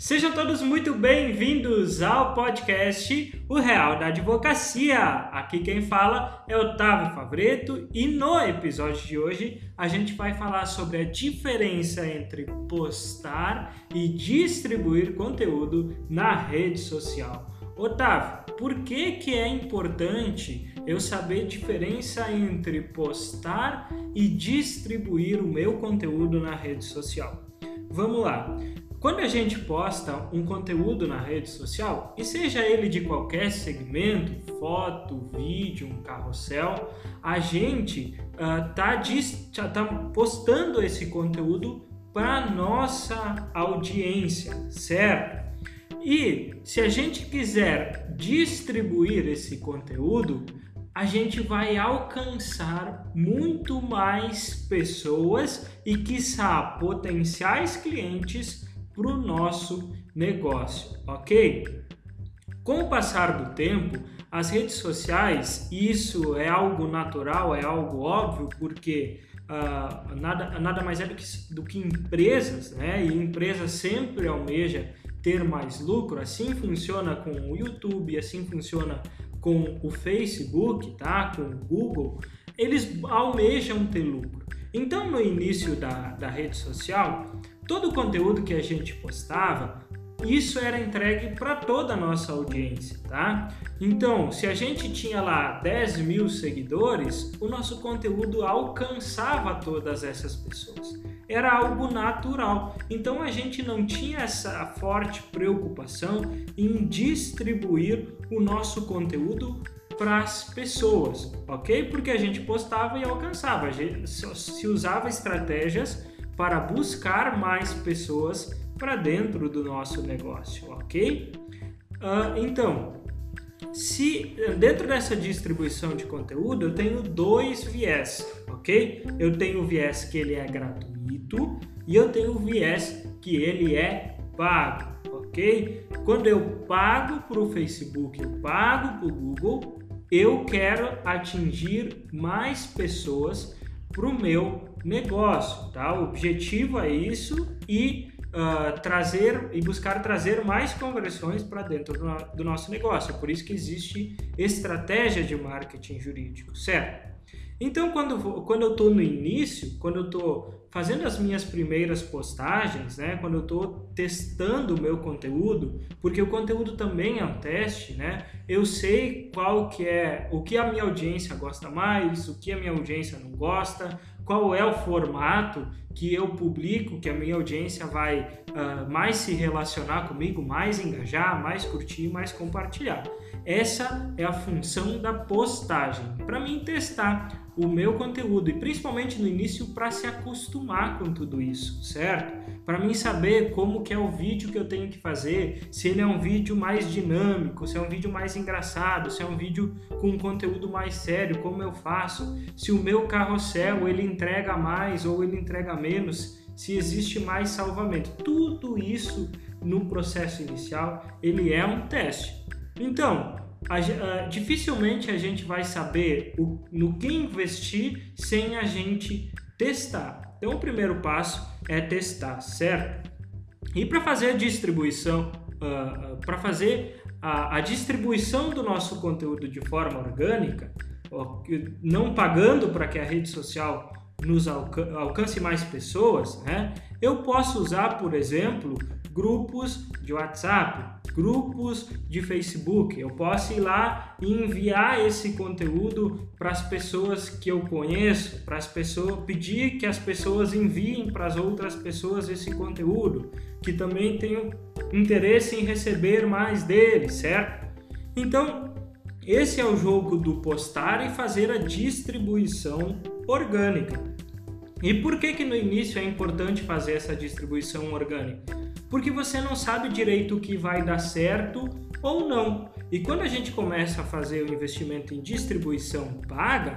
Sejam todos muito bem-vindos ao podcast O Real da Advocacia. Aqui quem fala é Otávio Favreto e no episódio de hoje a gente vai falar sobre a diferença entre postar e distribuir conteúdo na rede social. Otávio, por que, que é importante eu saber a diferença entre postar e distribuir o meu conteúdo na rede social? Vamos lá. Quando a gente posta um conteúdo na rede social, e seja ele de qualquer segmento, foto, vídeo, um carrossel, a gente está uh, tá postando esse conteúdo para nossa audiência, certo? E se a gente quiser distribuir esse conteúdo, a gente vai alcançar muito mais pessoas e, quiçá, potenciais clientes para o nosso negócio, ok? Com o passar do tempo, as redes sociais, isso é algo natural, é algo óbvio, porque uh, nada, nada mais é do que, do que empresas, né? E empresa sempre almeja ter mais lucro, assim funciona com o YouTube, assim funciona com o Facebook, tá? com o Google, eles almejam ter lucro. Então, no início da, da rede social, todo o conteúdo que a gente postava, isso era entregue para toda a nossa audiência, tá? Então, se a gente tinha lá 10 mil seguidores, o nosso conteúdo alcançava todas essas pessoas. Era algo natural. Então, a gente não tinha essa forte preocupação em distribuir o nosso conteúdo para as pessoas, ok? Porque a gente postava e alcançava. A gente se usava estratégias para buscar mais pessoas para dentro do nosso negócio, ok? Uh, então, se dentro dessa distribuição de conteúdo eu tenho dois viés, ok? Eu tenho o viés que ele é gratuito e eu tenho o viés que ele é pago, ok? Quando eu pago para o Facebook, eu pago para o Google, eu quero atingir mais pessoas para o meu negócio, tá? O objetivo é isso e uh, trazer e buscar trazer mais conversões para dentro do, do nosso negócio. É por isso que existe estratégia de marketing jurídico, certo? Então, quando, quando eu estou no início, quando eu estou fazendo as minhas primeiras postagens, né, quando eu estou testando o meu conteúdo, porque o conteúdo também é um teste, né, eu sei qual que é, o que a minha audiência gosta mais, o que a minha audiência não gosta, qual é o formato que eu publico, que a minha audiência vai uh, mais se relacionar comigo, mais engajar, mais curtir, mais compartilhar. Essa é a função da postagem, para mim testar o meu conteúdo e principalmente no início para se acostumar com tudo isso, certo? Para mim saber como que é o vídeo que eu tenho que fazer, se ele é um vídeo mais dinâmico, se é um vídeo mais engraçado, se é um vídeo com um conteúdo mais sério, como eu faço, se o meu carrossel ele entrega mais ou ele entrega menos, se existe mais salvamento. Tudo isso no processo inicial, ele é um teste. Então, a, a, dificilmente a gente vai saber o, no que investir sem a gente testar. Então, o primeiro passo é testar, certo? E para fazer a distribuição, uh, uh, para fazer a, a, distribuição do nosso conteúdo de forma orgânica, não pagando para que a rede social nos alca alcance mais pessoas, né? Eu posso usar, por exemplo, grupos de WhatsApp, grupos de Facebook. Eu posso ir lá e enviar esse conteúdo para as pessoas que eu conheço, para as pessoas pedir que as pessoas enviem para as outras pessoas esse conteúdo, que também tenham interesse em receber mais dele, certo? Então, esse é o jogo do postar e fazer a distribuição orgânica. E por que que no início é importante fazer essa distribuição orgânica? Porque você não sabe direito o que vai dar certo ou não. E quando a gente começa a fazer o investimento em distribuição paga,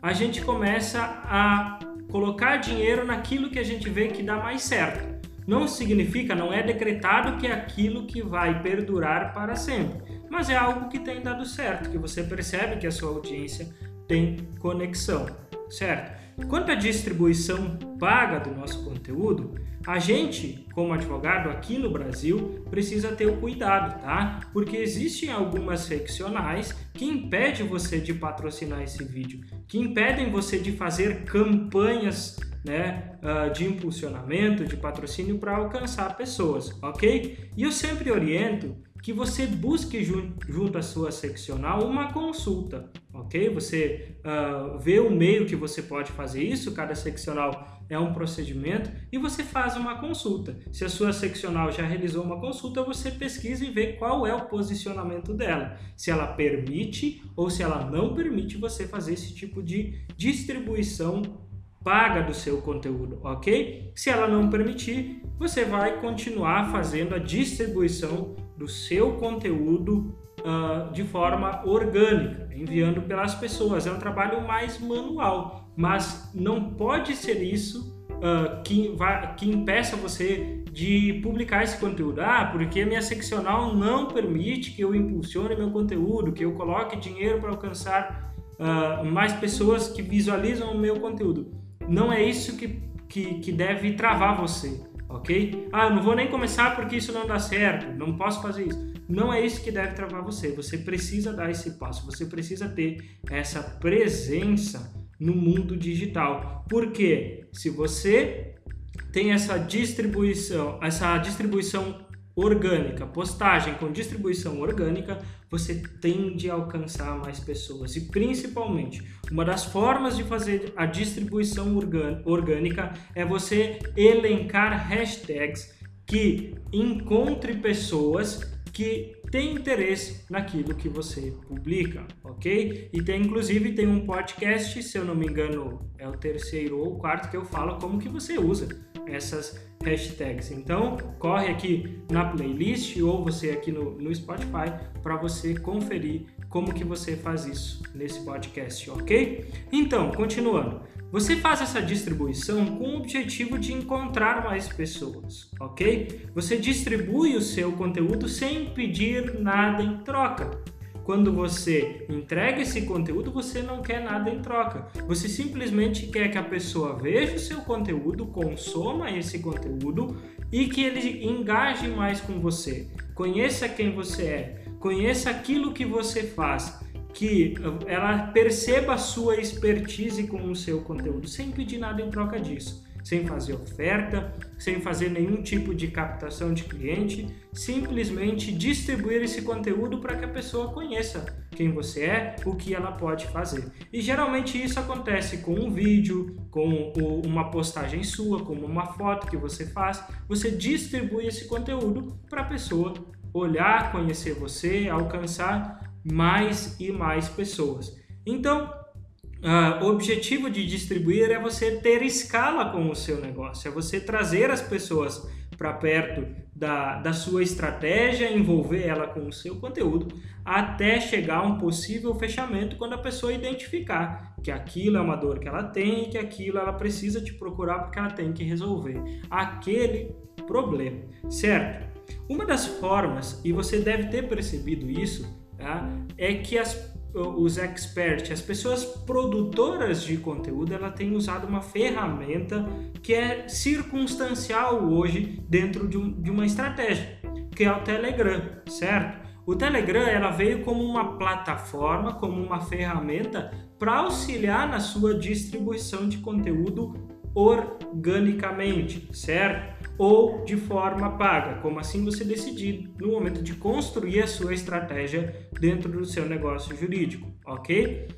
a gente começa a colocar dinheiro naquilo que a gente vê que dá mais certo. Não significa, não é decretado que é aquilo que vai perdurar para sempre, mas é algo que tem dado certo, que você percebe que a sua audiência tem conexão, certo? Quanto à distribuição paga do nosso conteúdo, A gente, como advogado aqui no Brasil, precisa ter o cuidado, tá? Porque existem algumas seccionais que impedem você de patrocinar esse vídeo, que impedem você de fazer campanhas né, uh, de impulsionamento, de patrocínio para alcançar pessoas, ok? E eu sempre oriento que você busque junto, junto à sua seccional uma consulta, ok? Você uh, vê o meio que você pode fazer isso, cada seccional é um procedimento, e você faz uma consulta. Se a sua seccional já realizou uma consulta, você pesquisa e vê qual é o posicionamento dela. Se ela permite ou se ela não permite você fazer esse tipo de distribuição paga do seu conteúdo, ok? Se ela não permitir, você vai continuar fazendo a distribuição do seu conteúdo uh, de forma orgânica, enviando pelas pessoas. É um trabalho mais manual, mas não pode ser isso uh, que, vai, que impeça você de publicar esse conteúdo. Ah, porque minha seccional não permite que eu impulsione meu conteúdo, que eu coloque dinheiro para alcançar uh, mais pessoas que visualizam o meu conteúdo não é isso que, que, que deve travar você, ok? Ah, eu não vou nem começar porque isso não dá certo, não posso fazer isso. Não é isso que deve travar você. Você precisa dar esse passo, você precisa ter essa presença no mundo digital. Porque se você tem essa distribuição, essa distribuição orgânica, postagem com distribuição orgânica, você tende a alcançar mais pessoas. E principalmente, uma das formas de fazer a distribuição orgânica é você elencar hashtags que encontre pessoas que têm interesse naquilo que você publica, ok? E tem inclusive tem um podcast, se eu não me engano, é o terceiro ou quarto que eu falo como que você usa essas hashtags. Então, corre aqui na playlist ou você aqui no, no Spotify para você conferir como que você faz isso nesse podcast, ok? Então, continuando. Você faz essa distribuição com o objetivo de encontrar mais pessoas, ok? Você distribui o seu conteúdo sem pedir nada em troca. Quando você entrega esse conteúdo, você não quer nada em troca. Você simplesmente quer que a pessoa veja o seu conteúdo, consoma esse conteúdo e que ele engaje mais com você. Conheça quem você é, conheça aquilo que você faz, que ela perceba a sua expertise com o seu conteúdo, sem pedir nada em troca disso sem fazer oferta, sem fazer nenhum tipo de captação de cliente, simplesmente distribuir esse conteúdo para que a pessoa conheça quem você é, o que ela pode fazer. E geralmente isso acontece com um vídeo, com uma postagem sua, com uma foto que você faz, você distribui esse conteúdo para a pessoa olhar, conhecer você, alcançar mais e mais pessoas. Então, Uh, o objetivo de distribuir é você ter escala com o seu negócio, é você trazer as pessoas para perto da, da sua estratégia, envolver ela com o seu conteúdo, até chegar a um possível fechamento quando a pessoa identificar que aquilo é uma dor que ela tem e que aquilo ela precisa te procurar porque ela tem que resolver aquele problema, certo? Uma das formas, e você deve ter percebido isso, tá? é que as os experts, as pessoas produtoras de conteúdo, ela tem usado uma ferramenta que é circunstancial hoje dentro de, um, de uma estratégia, que é o Telegram, certo? O Telegram ela veio como uma plataforma, como uma ferramenta para auxiliar na sua distribuição de conteúdo organicamente, certo? Ou de forma paga, como assim você decidir no momento de construir a sua estratégia dentro do seu negócio jurídico, ok?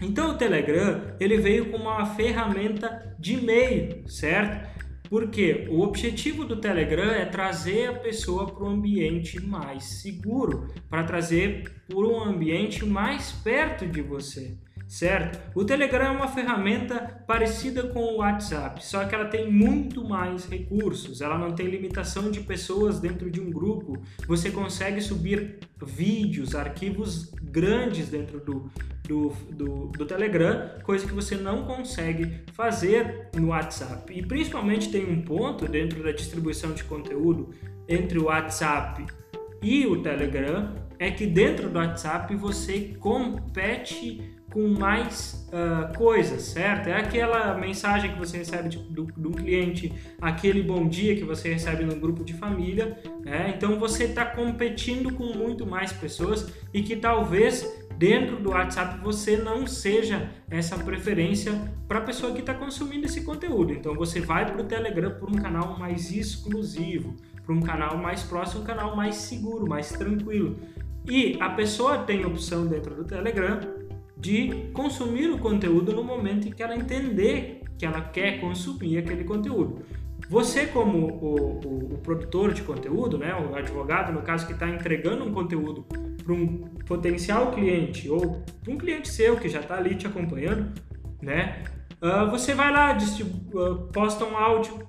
Então o Telegram ele veio com uma ferramenta de e-mail, certo? Porque o objetivo do Telegram é trazer a pessoa para um ambiente mais seguro, para trazer para um ambiente mais perto de você certo? O Telegram é uma ferramenta parecida com o WhatsApp, só que ela tem muito mais recursos. Ela não tem limitação de pessoas dentro de um grupo. Você consegue subir vídeos, arquivos grandes dentro do, do, do, do Telegram, coisa que você não consegue fazer no WhatsApp. E principalmente tem um ponto dentro da distribuição de conteúdo entre o WhatsApp e o Telegram é que dentro do WhatsApp você compete com mais uh, coisas, certo? É aquela mensagem que você recebe de, do, de um cliente, aquele bom dia que você recebe no grupo de família. Né? Então você está competindo com muito mais pessoas e que talvez dentro do WhatsApp você não seja essa preferência para a pessoa que está consumindo esse conteúdo. Então você vai para o Telegram por um canal mais exclusivo, para um canal mais próximo, um canal mais seguro, mais tranquilo. E a pessoa tem opção dentro do Telegram de consumir o conteúdo no momento em que ela entender que ela quer consumir aquele conteúdo. Você, como o, o, o produtor de conteúdo, né, o advogado, no caso, que está entregando um conteúdo para um potencial cliente ou para um cliente seu que já está ali te acompanhando, né, uh, você vai lá, uh, posta um áudio.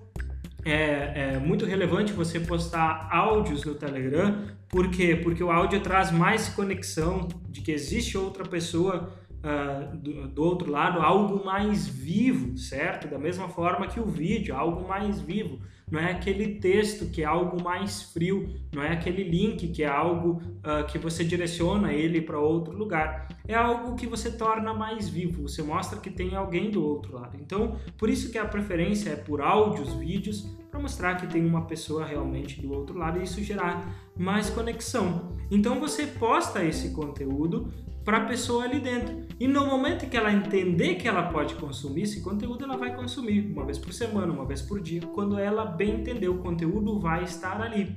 É, é muito relevante você postar áudios no Telegram, por quê? Porque o áudio traz mais conexão de que existe outra pessoa uh, do, do, outro lado algo mais vivo, certo? Da mesma forma que o vídeo, algo mais vivo. Não é aquele texto que é algo mais frio, não é aquele link que é algo uh, que você direciona ele para outro lugar. É algo que você torna mais vivo, você mostra que tem alguém do outro lado. Então, por isso que a preferência é por áudios, vídeos, para mostrar que tem uma pessoa realmente do outro lado e isso gerar mais conexão. Então você posta esse conteúdo para a pessoa ali dentro. E no momento que ela entender que ela pode consumir esse conteúdo, ela vai consumir uma vez por semana, uma vez por dia. Quando ela bem entender, o conteúdo vai estar ali,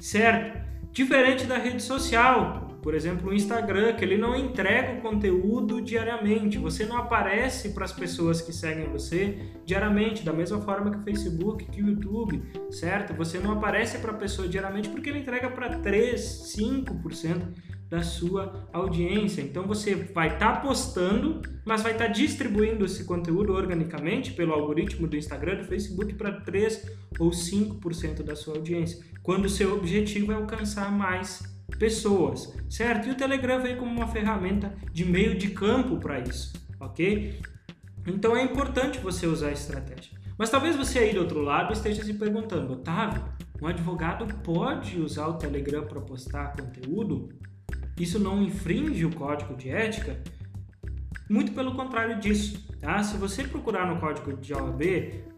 certo? Diferente da rede social, por exemplo, o Instagram, que ele não entrega o conteúdo diariamente. Você não aparece para as pessoas que seguem você diariamente, da mesma forma que o Facebook, que o YouTube, certo? Você não aparece para a pessoa diariamente porque ele entrega para 3, 5% da sua audiência. Então você vai estar tá postando, mas vai estar tá distribuindo esse conteúdo organicamente pelo algoritmo do Instagram, do Facebook para 3 ou 5% da sua audiência, quando o seu objetivo é alcançar mais pessoas, certo? E o Telegram vem como uma ferramenta de meio de campo para isso, ok? Então é importante você usar a estratégia. Mas talvez você aí do outro lado esteja se perguntando, Otávio, um advogado pode usar o Telegram para postar conteúdo? isso não infringe o código de ética? Muito pelo contrário disso. Tá? Se você procurar no código de OAB,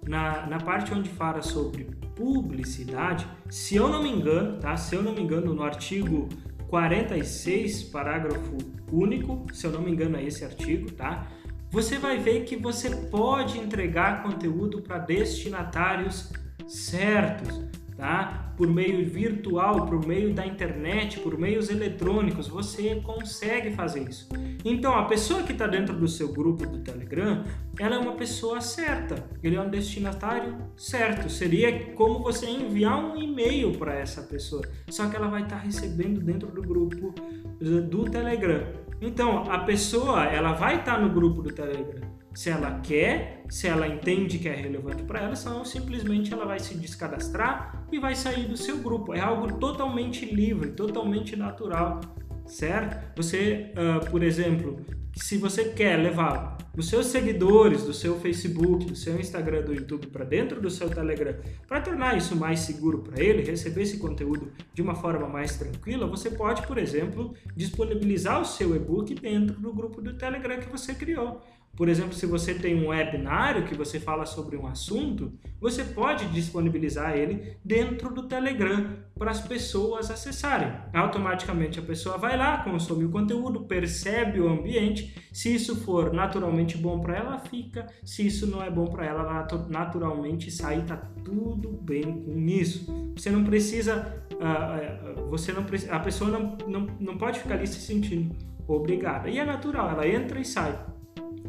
na, na parte onde fala sobre publicidade, se eu não me engano, tá? se eu não me engano, no artigo 46, parágrafo único, se eu não me engano é esse artigo, tá? Você vai ver que você pode entregar conteúdo para destinatários certos tá? Por meio virtual, por meio da internet, por meios eletrônicos, você consegue fazer isso. Então, a pessoa que está dentro do seu grupo do Telegram, ela é uma pessoa certa, ele é um destinatário certo. Seria como você enviar um e-mail para essa pessoa, só que ela vai estar tá recebendo dentro do grupo do Telegram. Então, a pessoa, ela vai estar tá no grupo do Telegram se ela quer, se ela entende que é relevante para ela, senão simplesmente ela vai se descadastrar e vai sair do seu grupo. É algo totalmente livre, totalmente natural, certo? Você, uh, por exemplo, se você quer levar os seus seguidores do seu Facebook, do seu Instagram, do YouTube para dentro do seu Telegram, para tornar isso mais seguro para ele, receber esse conteúdo de uma forma mais tranquila, você pode, por exemplo, disponibilizar o seu e-book dentro do grupo do Telegram que você criou. Por exemplo, se você tem um webinário que você fala sobre um assunto, você pode disponibilizar ele dentro do Telegram para as pessoas acessarem. Automaticamente a pessoa vai lá, consome o conteúdo, percebe o ambiente. Se isso for naturalmente bom para ela, fica. Se isso não é bom para ela, naturalmente sai. Tá tudo bem com isso. Você não precisa, uh, você não a pessoa não, não, não pode ficar ali se sentindo obrigada. E é natural, ela entra e sai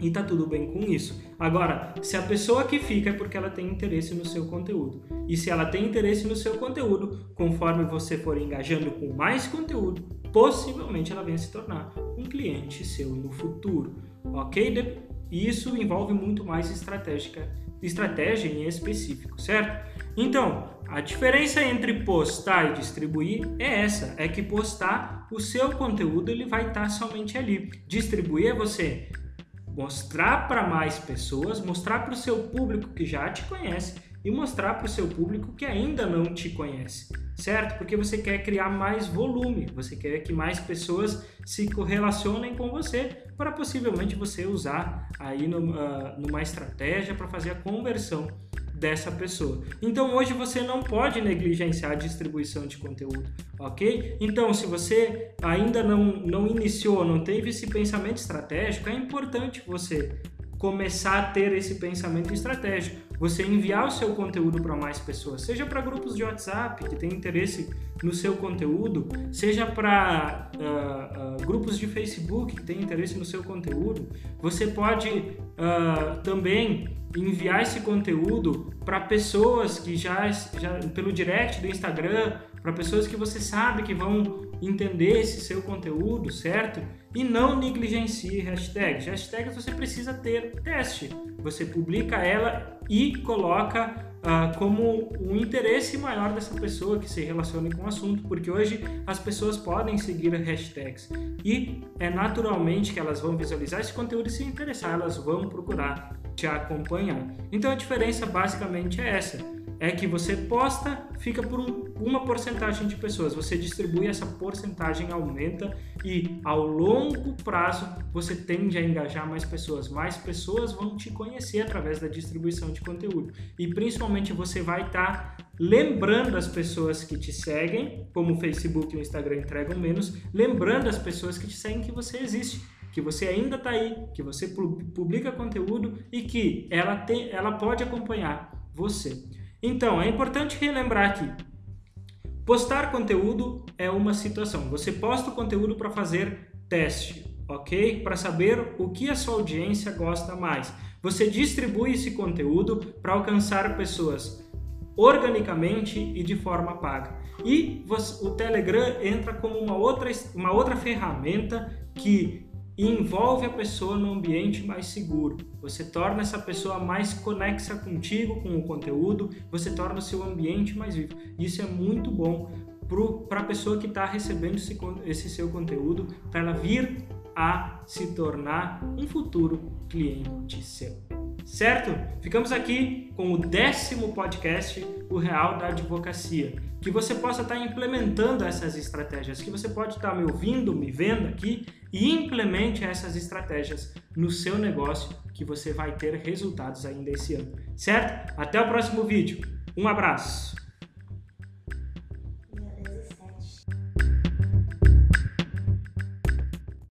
e tá tudo bem com isso. Agora, se a pessoa que fica é porque ela tem interesse no seu conteúdo. E se ela tem interesse no seu conteúdo, conforme você for engajando com mais conteúdo, possivelmente ela venha se tornar um cliente seu no futuro. Ok? Isso envolve muito mais estratégica, estratégia em específico, certo? Então, a diferença entre postar e distribuir é essa, é que postar o seu conteúdo ele vai estar somente ali. Distribuir é você mostrar para mais pessoas, mostrar para o seu público que já te conhece e mostrar para o seu público que ainda não te conhece, certo? Porque você quer criar mais volume, você quer que mais pessoas se correlacionem com você para possivelmente você usar aí numa, numa estratégia para fazer a conversão dessa pessoa. Então hoje você não pode negligenciar a distribuição de conteúdo, ok? Então se você ainda não, não iniciou, não teve esse pensamento estratégico, é importante você começar a ter esse pensamento estratégico. Você enviar o seu conteúdo para mais pessoas, seja para grupos de WhatsApp que têm interesse no seu conteúdo, seja para uh, uh, grupos de Facebook que têm interesse no seu conteúdo. Você pode uh, também enviar esse conteúdo para pessoas que já, já pelo direct do Instagram, para pessoas que você sabe que vão entender esse seu conteúdo, certo? E não negligencie hashtags. Hashtags você precisa ter teste. Você publica ela e coloca uh, como um interesse maior dessa pessoa que se relacione com o assunto, porque hoje as pessoas podem seguir hashtags e é naturalmente que elas vão visualizar esse conteúdo e se interessar, elas vão procurar te acompanhar. Então a diferença basicamente é essa. É que você posta, fica por um, uma porcentagem de pessoas, você distribui essa porcentagem aumenta e ao longo prazo você tende a engajar mais pessoas, mais pessoas vão te conhecer através da distribuição de conteúdo. E principalmente você vai estar tá lembrando as pessoas que te seguem, como o Facebook e o Instagram entregam menos, lembrando as pessoas que te seguem que você existe que você ainda está aí, que você publica conteúdo e que ela, tem, ela pode acompanhar você. Então, é importante relembrar que postar conteúdo é uma situação. Você posta o conteúdo para fazer teste, ok? Para saber o que a sua audiência gosta mais. Você distribui esse conteúdo para alcançar pessoas organicamente e de forma paga. E o Telegram entra como uma outra, uma outra ferramenta que e envolve a pessoa no ambiente mais seguro. Você torna essa pessoa mais conexa contigo, com o conteúdo, você torna o seu ambiente mais vivo. Isso é muito bom para a pessoa que está recebendo esse, esse seu conteúdo, para ela vir a se tornar um futuro cliente seu. Certo? Ficamos aqui com o décimo podcast, O Real da Advocacia. Que você possa estar implementando essas estratégias, que você pode estar me ouvindo, me vendo aqui e implemente essas estratégias no seu negócio, que você vai ter resultados ainda esse ano. Certo? Até o próximo vídeo. Um abraço!